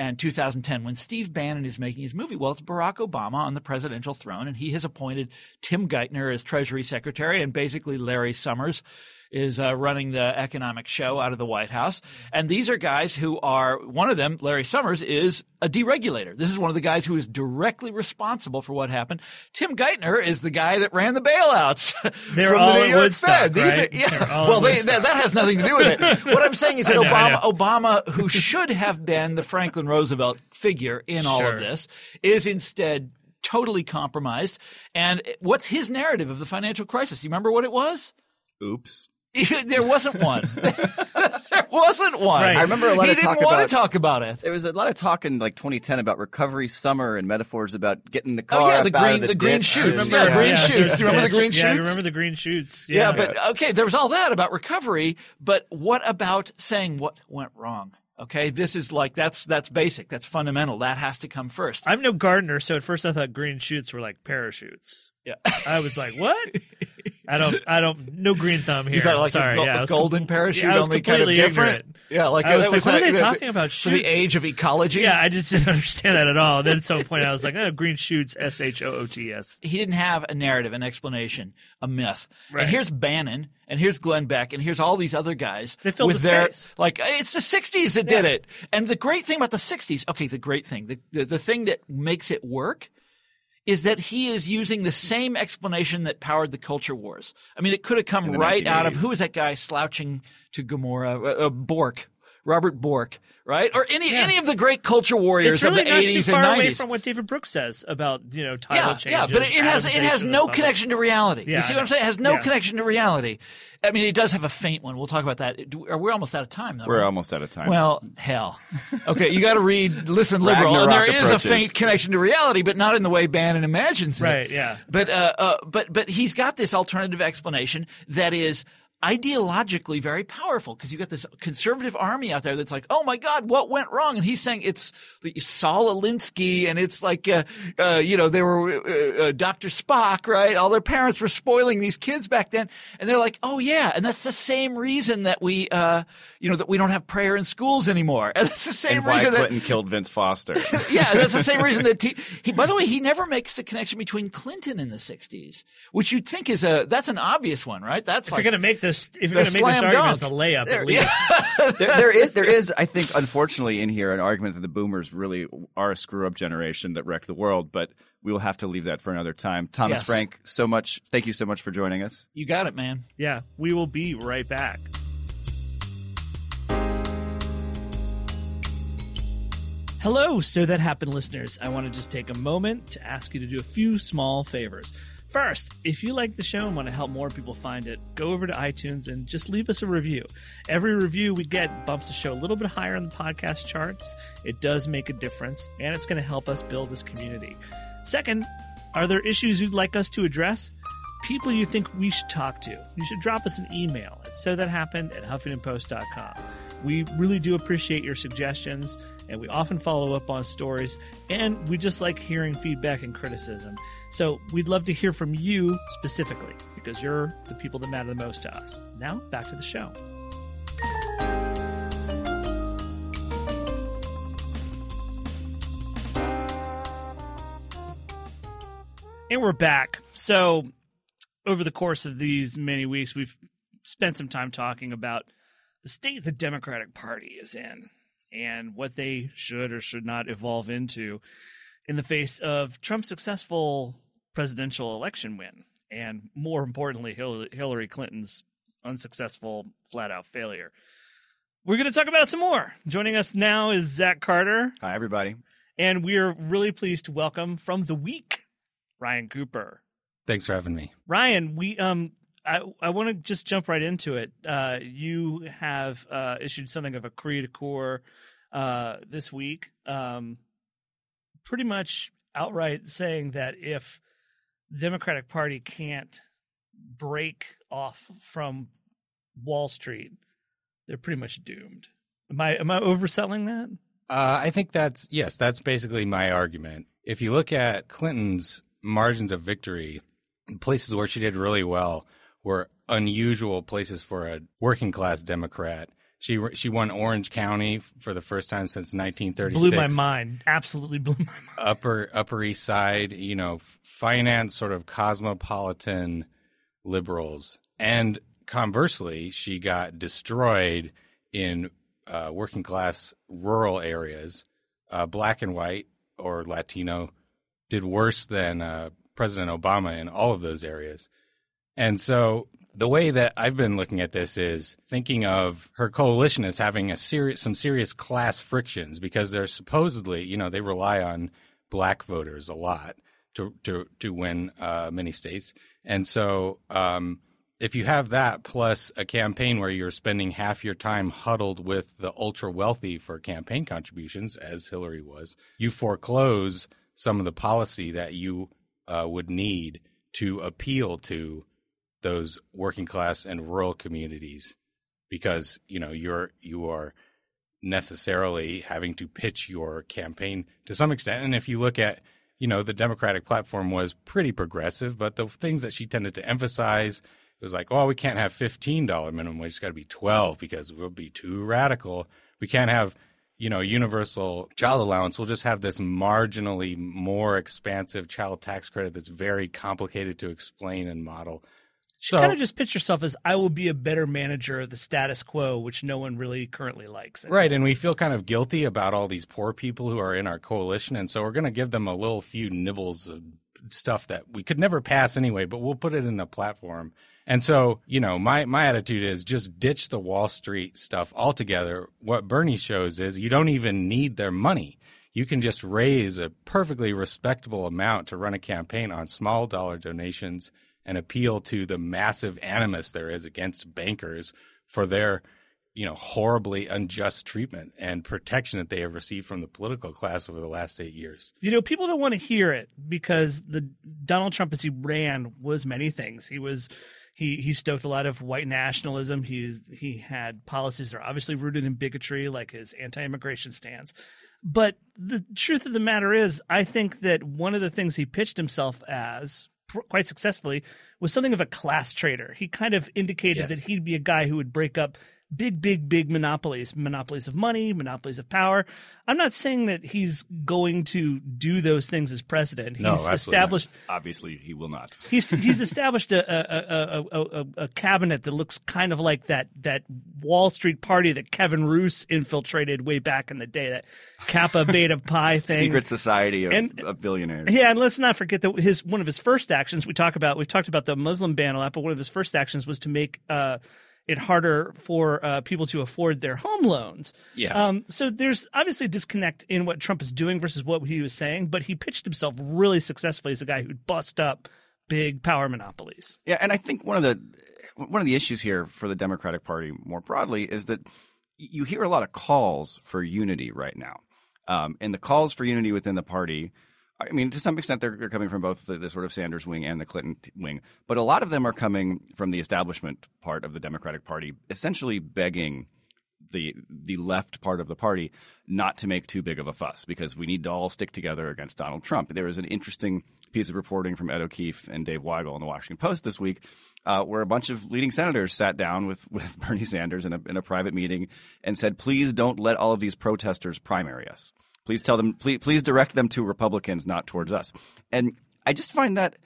and 2010, when Steve Bannon is making his movie, well, it's Barack Obama on the presidential throne, and he has appointed Tim Geithner as Treasury Secretary, and basically Larry Summers is uh, running the economic show out of the White House. And these are guys who are one of them, Larry Summers, is a deregulator. This is one of the guys who is directly responsible for what happened. Tim Geithner is the guy that ran the bailouts <laughs>
They're
from
all
the New York
Woodstock,
Fed. These
right?
are, yeah. Well, they, that, that has nothing to do with it. <laughs> What I'm saying is that
know,
Obama, Obama, who should have been the Franklin Roosevelt figure in all of this, is instead totally compromised. And what's his narrative of the financial crisis? You remember what it was?
Oops. <laughs>
there wasn't one. <laughs> there wasn't one.
Right.
I remember a lot
he
of
didn't
talk
want
about
to talk about it.
There was a lot of talk in like 2010 about recovery summer and metaphors about getting the car
Oh, yeah, the green-
the,
the green shoots.
Remember-
Yeah, green
yeah,
shoots. Do you remember the green
Yeah, I
shoots?
remember the green shoots.
Yeah,
Yeah,
but okay, there was all that about recovery, but what about saying what went wrong? Okay, this is like that's that's basic, that's fundamental. That has to come first.
I'm no gardener, so at first I thought green shoots were like parachutes.
Yeah.
I was like, what? <laughs> I don't, I don't, no green thumb here.
You thought like
sorry.
a, go-
yeah,
a
was
golden
com-
parachute,
yeah, I was
only kind of
completely
different.
ignorant.
Yeah, like
I was
it
like, what are they
uh,
talking about?
For the age of ecology.
Yeah, I just didn't <laughs> understand that at all. Then at some point I was like, oh, green shoots, S H O O T S.
he didn't have a narrative, an explanation, a myth.
Right.
And here's Bannon, and here's Glenn Beck, and here's all these other guys.
They filled
with
the
their
space.
like it's the '60s that did it. And the great thing about the '60s, okay, the great thing, the, the the thing that makes it work. Is that he is using the same explanation that powered the culture wars? I mean, it could have come right out of who is that guy slouching to Gomorrah? Uh, uh, Bork, Robert Bork, right? Or any any of the great culture warriors
It's really
of the
not
80s
too far
and
away
90s.
from what David Brooks says about you know title
yeah,
changes.
yeah, but it has it has no connection to reality.
Yeah,
you see what I'm saying? It has no
Yeah.
connection to reality. I mean, it does have a faint one. We'll talk about that. We're almost out of time, though.
We're
right?
almost out of time.
Well, hell. Okay, you got to read Listen Liberal, and there
Ragnarok
is
approaches.
a faint connection to reality, but not in the way Bannon imagines it.
Right, yeah.
But uh, uh, but but he's got this alternative explanation that is ideologically very powerful because you've got this conservative army out there that's like, oh my God, what went wrong? And he's saying it's the Saul Alinsky and it's like, uh, uh, you know, they were uh, uh, Dr. Spock, right? All their parents were spoiling these kids back then. And they're like, oh yeah. And that's the same reason that we, uh, you know, that we don't have prayer in schools anymore. <laughs> And that's the same
and why
reason that
Clinton killed Vince Foster. <laughs>
yeah, that's the same reason that he, he. By the way, he never makes the connection between Clinton and the '60s, which you'd think is a that's an obvious one, right? That's
If
like
you're gonna make this, if
the
you're gonna make this
slam
argument,
dunk.
it's a layup
There-
at least.
yeah. <laughs>
there, there is, there is, I think, unfortunately, in here, an argument that the boomers really are a screw-up generation that wrecked the world. But we will have to leave that for another time. Thomas
Yes.
Frank, so much. Thank you so much for joining us.
you got it, man.
Yeah, we will be right back. Hello, So That Happened listeners. I want to just take a moment to ask you to do a few small favors. First, if you like the show and want to help more people find it, go over to iTunes and just leave us a review. Every review we get bumps the show a little bit higher on the podcast charts. It does make a difference, and it's going to help us build this community. Second, are there issues you'd like us to address? People you think we should talk to, you should drop us an email at so that happened at huffingtonpost.com. We really do appreciate your suggestions, and we often follow up on stories, and we just like hearing feedback and criticism. So we'd love to hear from you specifically, because you're the people that matter the most to us. Now, back to the show. And we're back. So, over the course of these many weeks, we've spent some time talking about the state the Democratic Party is in and what they should or should not evolve into in the face of Trump's successful presidential election win, and more importantly, Hillary Clinton's unsuccessful flat out failure. We're going to talk about it some more. Joining us now is Zach Carter,
Hi, everybody.
and we're really pleased to welcome from the week Ryan Cooper.
Thanks for having me.
Ryan, we um I I want to just jump right into it. Uh you have uh issued something of a cri de coeur uh this week. Um pretty much outright saying that if the Democratic Party can't break off from Wall Street, they're pretty much doomed. Am I am I overselling that?
Uh, I think that's yes, that's basically my argument. If you look at Clinton's margins of victory, places where she did really well were unusual places for a working class Democrat. She she won Orange County for the first time since 1936.
Blew my mind. Absolutely blew my mind.
Upper Upper East Side, you know, finance sort of cosmopolitan liberals, and conversely, she got destroyed in uh, working class rural areas. Uh, black and white or Latino did worse than uh, President Obama in all of those areas. And so the way that I've been looking at this is thinking of her coalition as having a serious, some serious class frictions because they're supposedly, you know, they rely on black voters a lot to to to win uh, many states, and so um, if you have that plus a campaign where you're spending half your time huddled with the ultra wealthy for campaign contributions, as Hillary was, you foreclose some of the policy that you uh, would need to appeal to those working class and rural communities because you know you're you are necessarily having to pitch your campaign to some extent. And if you look at you know the democratic platform was pretty progressive but the things that she tended to emphasize it was like oh we can't have $15 minimum wage. It's got to be 12 because we'll be too radical. We can't have you know universal child allowance. We'll just have this marginally more expansive child tax credit that's very complicated to explain and model
She kind of just pitched herself as I will be a better manager of the status quo, which no one really currently likes.
Right, and we feel kind of guilty about all these poor people who are in our coalition, and so we're going to give them a little few nibbles of stuff that we could never pass anyway, but we'll put it in the platform. And so, you know, my my attitude is just ditch the Wall Street stuff altogether. What Bernie shows is you don't even need their money. You can just raise a perfectly respectable amount to run a campaign on small dollar donations and appeal to the massive animus there is against bankers for their you know horribly unjust treatment and protection that they have received from the political class over the last eight years.
You know, people don't want to hear it because the Donald Trump as he ran was many things. He was he he stoked a lot of white nationalism. He's he had policies that are obviously rooted in bigotry, like his anti-immigration stance. But the truth of the matter is, I think that one of the things he pitched himself as quite successfully was something of a class trader. He kind of indicated
Yes.
that he'd be a guy who would break up big, big, big monopolies, monopolies of money, monopolies of power. I'm not saying that he's going to do those things as president. He's
No, absolutely
established
not. Obviously, he will not. <laughs>
He's he's <laughs> established a a, a, a, a a cabinet that looks kind of like that that Wall Street party that Kevin Roose infiltrated way back in the day, that Kappa Beta Phi <laughs> thing.
Secret society of,
And-
of billionaires.
Yeah, and let's not forget that his one of his first actions we talk about we've talked about the Muslim ban a lot, but one of his first actions was to make uh, it harder for uh, people to afford their home loans.
Yeah.
Um, so there's obviously a disconnect in what Trump is doing versus what he was saying, but he pitched himself really successfully as a guy who'd bust up big power monopolies.
Yeah, and I think one of the one of the issues here for the Democratic Party more broadly is that you hear a lot of calls for unity right now, um, and the calls for unity within the party. I mean, to some extent, they're, they're coming from both the, the sort of Sanders wing and the Clinton wing, but a lot of them are coming from the establishment part of the Democratic Party, essentially begging the the left part of the party not to make too big of a fuss because we need to all stick together against Donald Trump. There was an interesting piece of reporting from Ed O'Keefe and Dave Weigel in the Washington Post this week, uh, where a bunch of leading senators sat down with <laughs> with Bernie Sanders in a in a private meeting and said, "Please don't let all of these protesters primary us. Please tell them. Please please direct them to Republicans, not towards us." And I just find that.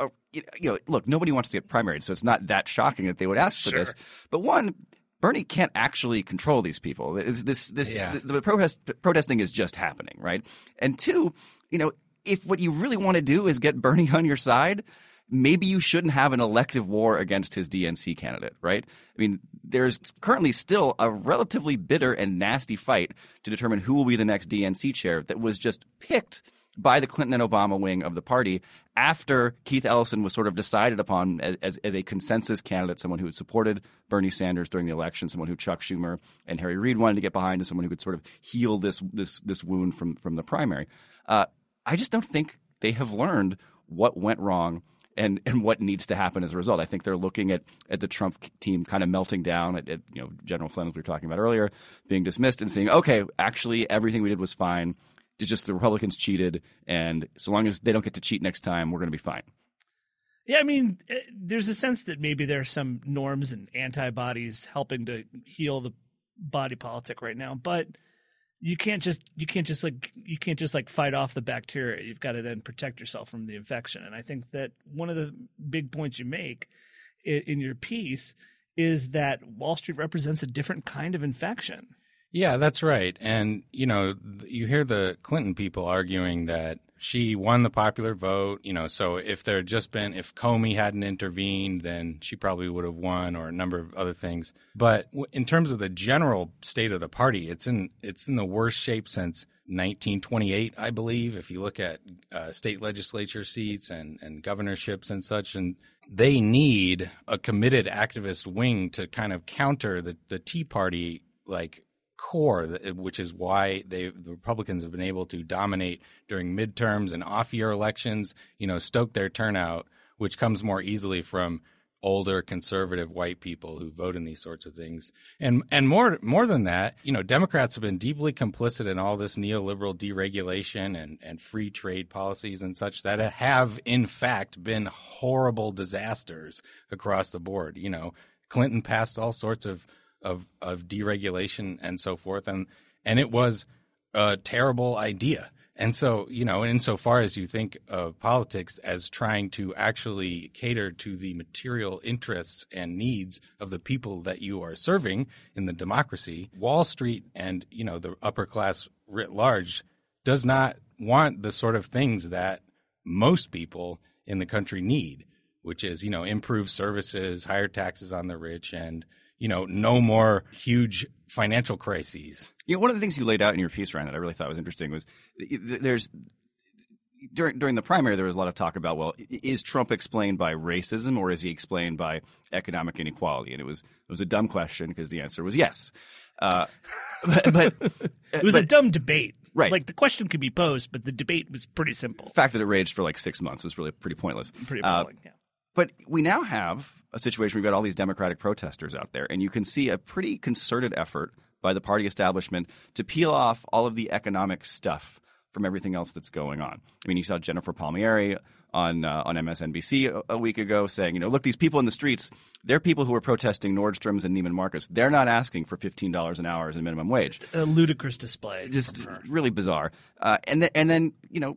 Uh, you know, look, nobody wants to get primaried, so it's not that shocking that they would ask for this. But one, Bernie can't actually control these people. It's this this
Yeah.
the, the protest protesting is just happening, right? And two, you know, if what you really want to do is get Bernie <laughs> on your side, maybe you shouldn't have an elective war against his DNC candidate, right? I mean, there's currently still a relatively bitter and nasty fight to determine who will be the next DNC chair that was just picked by the Clinton and Obama wing of the party after Keith Ellison was sort of decided upon as, as, as a consensus candidate, someone who had supported Bernie Sanders during the election, someone who Chuck Schumer and Harry Reid wanted to get behind, and someone who could sort of heal this this this wound from from the primary. Uh, I just don't think they have learned what went wrong and and what needs to happen as a result. I think they're looking at at the Trump team kind of melting down at, at you know General Flynn as we were talking about earlier being dismissed and saying, okay, actually everything we did was fine. It's just the Republicans cheated, and so long as they don't get to cheat next time, we're going to be fine.
Yeah, I mean, eh, there's a sense that maybe there are some norms and antibodies helping to heal the body politic right now, but you can't just you can't just like you can't just like fight off the bacteria. You've got to then protect yourself from the infection. And I think that one of the big points you make i- in your piece is that Wall Street represents a different kind of infection.
Yeah, that's right. And, you know, you hear the Clinton people arguing that she won the popular vote, you know, so if there had just been, if Comey hadn't intervened, then she probably would have won or a number of other things. But in terms of the general state of the party, it's in, it's in the worst shape since 1928, I believe, if you look at uh, state legislature seats and, and governorships and such. And they need a committed activist wing to kind of counter the, the Tea Party like core, eh, which is why they the Republicans have been able to dominate during midterms and off-year elections. You know, stoke their turnout, which comes more easily from older conservative white people who vote in these sorts of things. And and more more than that, you know, Democrats have been deeply complicit in all this neoliberal deregulation and, and free trade policies and such that have in fact been horrible disasters across the board. You know, Clinton passed all sorts of of of deregulation and so forth, and and it was a terrible idea. And so, you know, insofar as you think of politics as trying to actually cater to the material interests and needs of the people that you are serving in the democracy, Wall Street and, you know, the upper class writ large does not want the sort of things that most people in the country need, which is, you know, improved services, higher taxes on the rich, and you know, no more huge financial crises.
You know, one of the things you laid out in your piece, Ryan, that I really thought was interesting was there's during during the primary there was a lot of talk about well is Trump explained by racism or is he explained by economic inequality? And it was it was a dumb question because the answer was yes. Uh, but, but, <laughs>
it was
but,
a dumb debate.
Right.
Like the question could be posed but the debate was pretty simple.
The fact that it raged for like six months was really pretty pointless.
Pretty appalling uh, yeah.
but we now have a situation where we've got all these Democratic protesters out there, and you can see a pretty concerted effort by the party establishment to peel off all of the economic stuff from everything else that's going on. I mean, you saw Jennifer Palmieri on uh, on MSNBC a, a, week ago saying, you know, look, these people in the streets, they're people who are protesting Nordstrom's and Neiman Marcus. They're not asking for fifteen dollars an hour as a minimum wage.
A ludicrous display,
just really bizarre. Uh, and th- and then you know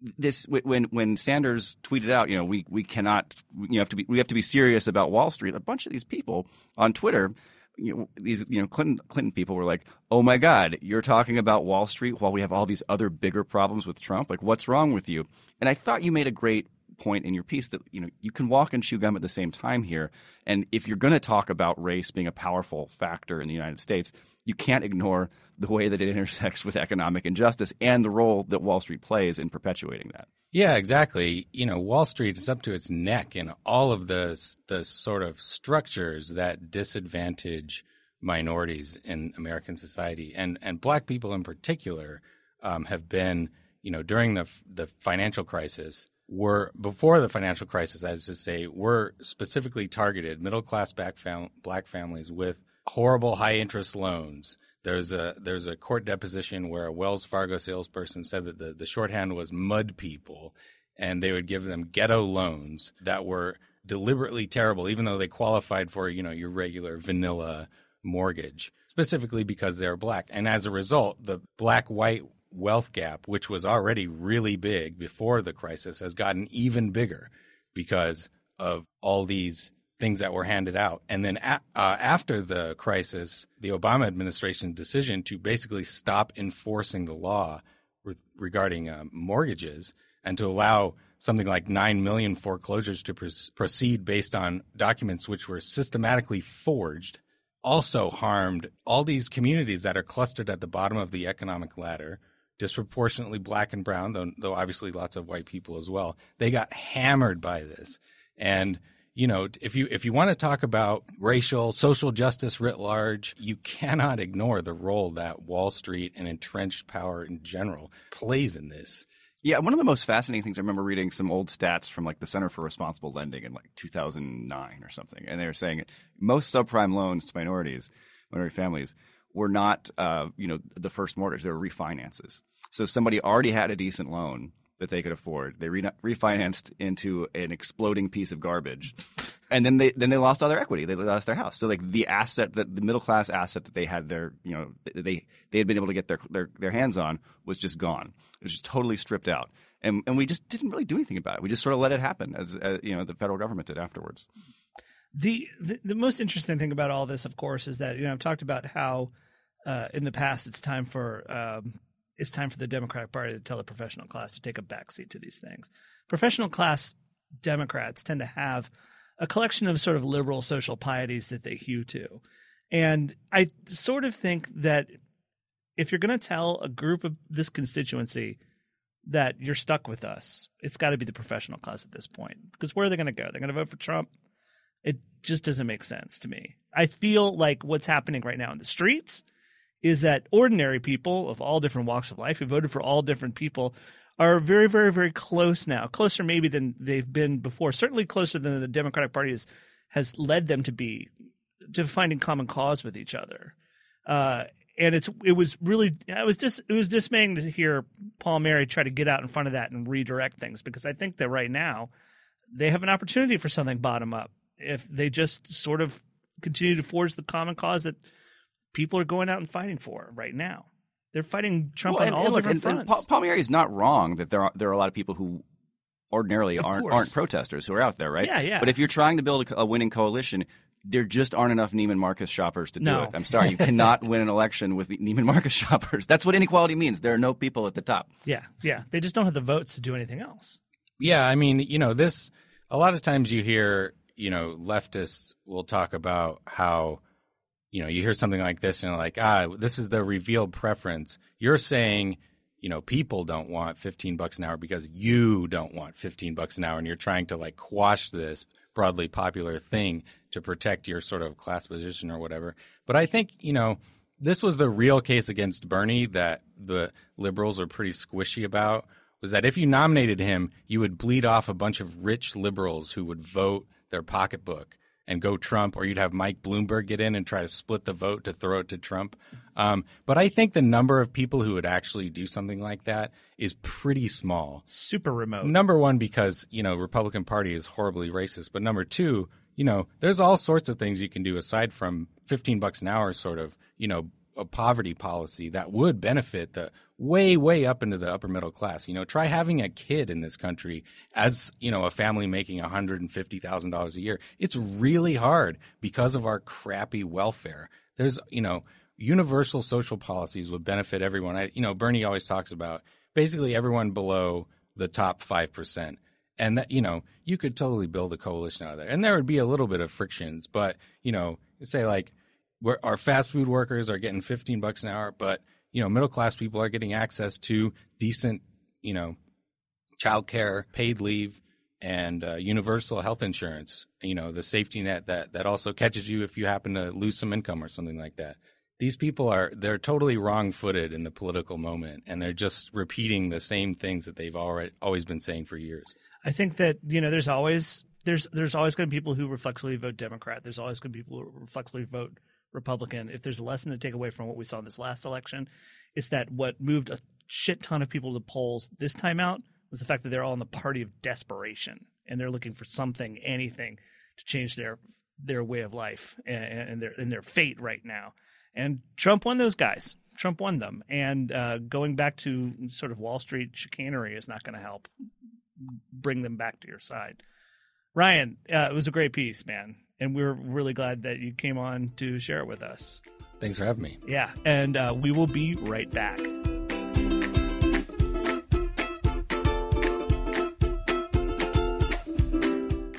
this when when Sanders tweeted out, you know, we we cannot, you have to be we have to be serious about Wall Street. A bunch of these people on Twitter, you know, these you know Clinton Clinton people were like, "Oh my God, you're talking about Wall Street while we have all these other bigger problems with Trump. Like, what's wrong with you?" And I thought you made a great point in your piece that you know you can walk and chew gum at the same time here. And if you're going to talk about race being a powerful factor in the United States, you can't ignore the way that it intersects with economic injustice and the role that Wall Street plays in perpetuating that.
Yeah, exactly. You know, Wall Street is up to its neck in all of the the sort of structures that disadvantage minorities in American society, and and black people in particular um, have been, you know, during the the financial crisis were before the financial crisis, as to say, were specifically targeted middle class fam- black families with horrible high interest loans. There's a there's a court deposition where a Wells Fargo salesperson said that the, the shorthand was mud people, and they would give them ghetto loans that were deliberately terrible, even though they qualified for you know your regular vanilla mortgage, specifically because they're black. And as a result, the black white wealth gap, which was already really big before the crisis, has gotten even bigger because of all these things that were handed out. And then a- uh, after the crisis, the Obama administration's decision to basically stop enforcing the law re- regarding uh, mortgages and to allow something like 9 million foreclosures to pr- proceed based on documents which were systematically forged also harmed all these communities that are clustered at the bottom of the economic ladder disproportionately black and brown, though, though obviously lots of white people as well. They got hammered by this. And you know, if you if you want to talk about racial social justice writ large, you cannot ignore the role that Wall Street and entrenched power in general plays in this.
Yeah, one of the most fascinating things I remember reading some old stats from like the Center for Responsible Lending in like 2009 or something, and they were saying most subprime loans to minorities, minority families, were not, uh, you know, the first mortgage; they were refinances. So somebody already had a decent loan that they could afford. They re- refinanced into an exploding piece of garbage, and then they then they lost all their equity. They lost their house. So like the asset that the middle class asset that they had their you know they they had been able to get their their, their hands on was just gone. It was just totally stripped out, and and we just didn't really do anything about it. We just sort of let it happen as, as you know the federal government did afterwards.
The, the the most interesting thing about all this, of course, is that you know I've talked about how uh, in the past, it's time for um, it's time for the Democratic Party to tell the professional class to take a backseat to these things. Professional class Democrats tend to have a collection of sort of liberal social pieties that they hew to. And I sort of think that if you're going to tell a group of this constituency that you're stuck with us, it's got to be the professional class at this point. Because where are they going to go? They're going to vote for Trump. It just doesn't make sense to me. I feel like what's happening right now in the streets is that ordinary people of all different walks of life who voted for all different people are very, very, very close now, closer maybe than they've been before. Certainly closer than the Democratic Party has, has led them to be to finding common cause with each other. Uh, and it's it was really it was just it was dismaying to hear Palmieri try to get out in front of that and redirect things because I think that right now they have an opportunity for something bottom up if they just sort of continue to forge the common cause that people are going out and fighting for right now. They're fighting Trump
Well,
on
and,
all
and look,
different
and, and
fronts.
Paul, Palmieri is not wrong that there are there are a lot of people who ordinarily
Of
aren't
course.
aren't protesters who are out there, right?
Yeah, yeah.
But if you're trying to build a, a winning coalition, there just aren't enough Neiman Marcus shoppers to do
No.
it. I'm sorry, you cannot win an election with Neiman Marcus <laughs> shoppers. That's what inequality means. There are no people at the top.
yeah, yeah. They just don't have the votes to do anything else.
Yeah, I mean, you know, this a lot of times you hear, you know, leftists will talk about how, you know, you hear something like this and you're like, ah, this is the revealed preference. You're saying, you know, people don't want 15 bucks an hour because you don't want 15 bucks an hour and you're trying to like quash this broadly popular thing to protect your sort of class position or whatever. But I think, you know, this was the real case against Bernie that the liberals are pretty squishy about was that if you nominated him, you would bleed off a bunch of rich liberals who would vote their pocketbook and go Trump, or you'd have Mike Bloomberg get in and try to split the vote to throw it to Trump. Um, but I think the number of people who would actually do something like that is pretty small.
Super remote.
Number one, because you know Republican Party is horribly racist, but number two, you know, there's all sorts of things you can do aside from 15 bucks an hour, sort of, you know, a poverty policy that would benefit the way, way up into the upper middle class. You know, try having a kid in this country as, you know, a family making $150,000 a year. It's really hard because of our crappy welfare. There's, you know, universal social policies would benefit everyone. I, you know, Bernie always talks about basically everyone below the top 5%. And that, you know, you could totally build a coalition out of there. And there would be a little bit of frictions, but, you know, say like, where our fast food workers are getting 15 bucks an hour, but you know, middle class people are getting access to decent, you know, childcare, paid leave, and uh, universal health insurance. You know, the safety net that that also catches you if you happen to lose some income or something like that. These people are they're totally wrong-footed in the political moment, and they're just repeating the same things that they've already always been saying for years.
I think that you know there's always there's there's always going to be people who reflexively vote Democrat. There's always going to be people who reflexively vote Republican. If there's a lesson to take away from what we saw in this last election, it's that what moved a shit ton of people to polls this time out was the fact that they're all in the party of desperation and they're looking for something, anything, to change their their way of life and, and their and their fate right now. And Trump won those guys. Trump won them. And uh, going back to sort of Wall Street chicanery is not going to help bring them back to your side. Ryan, uh, it was a great piece, man. And we're really glad that you came on to share it with us.
Thanks for having me.
Yeah. And uh, we will be right back.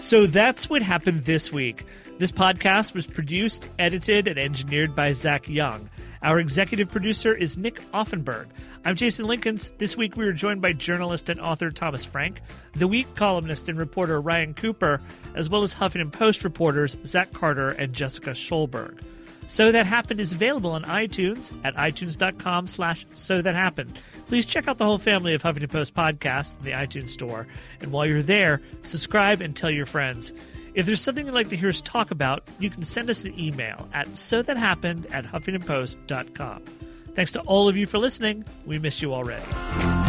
So that's what happened this week. This podcast was produced, edited, and engineered by Zach Young. Our executive producer is Nick Offenberg. I'm Jason Linkins. This week we were joined by journalist and author Thomas Frank, The Week columnist and reporter Ryan Cooper, as well as Huffington Post reporters Zach Carter and Jessica Schulberg. So That Happened is available on iTunes at itunes.com slash so that happened. Please check out the whole family of Huffington Post podcasts in the iTunes store. And while you're there, subscribe and tell your friends. If there's something you'd like to hear us talk about, you can send us an email at so that happened at huffingtonpost.com. Thanks to all of you for listening. We miss you already.